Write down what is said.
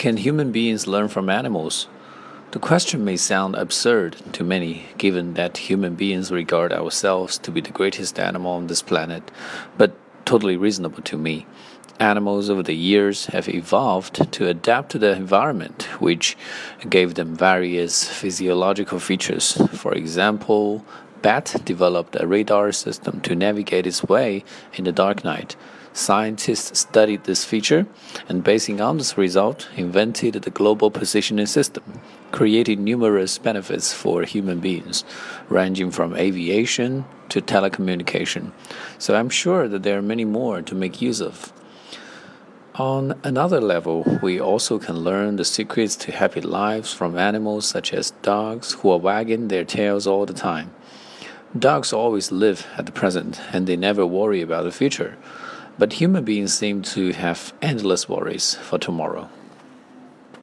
Can human beings learn from animals? The question may sound absurd to many, given that human beings regard ourselves to be the greatest animal on this planet, but totally reasonable to me. Animals over the years have evolved to adapt to the environment, which gave them various physiological features. For example, bat developed a radar system to navigate its way in the dark night. Scientists studied this feature and, basing on this result, invented the global positioning system, creating numerous benefits for human beings, ranging from aviation to telecommunication. So I'm sure that there are many more to make use of. On another level, we also can learn the secrets to happy lives from animals such as dogs who are wagging their tails all the time. Dogs always live at the present and they never worry about the future. But human beings seem to have endless worries for tomorrow.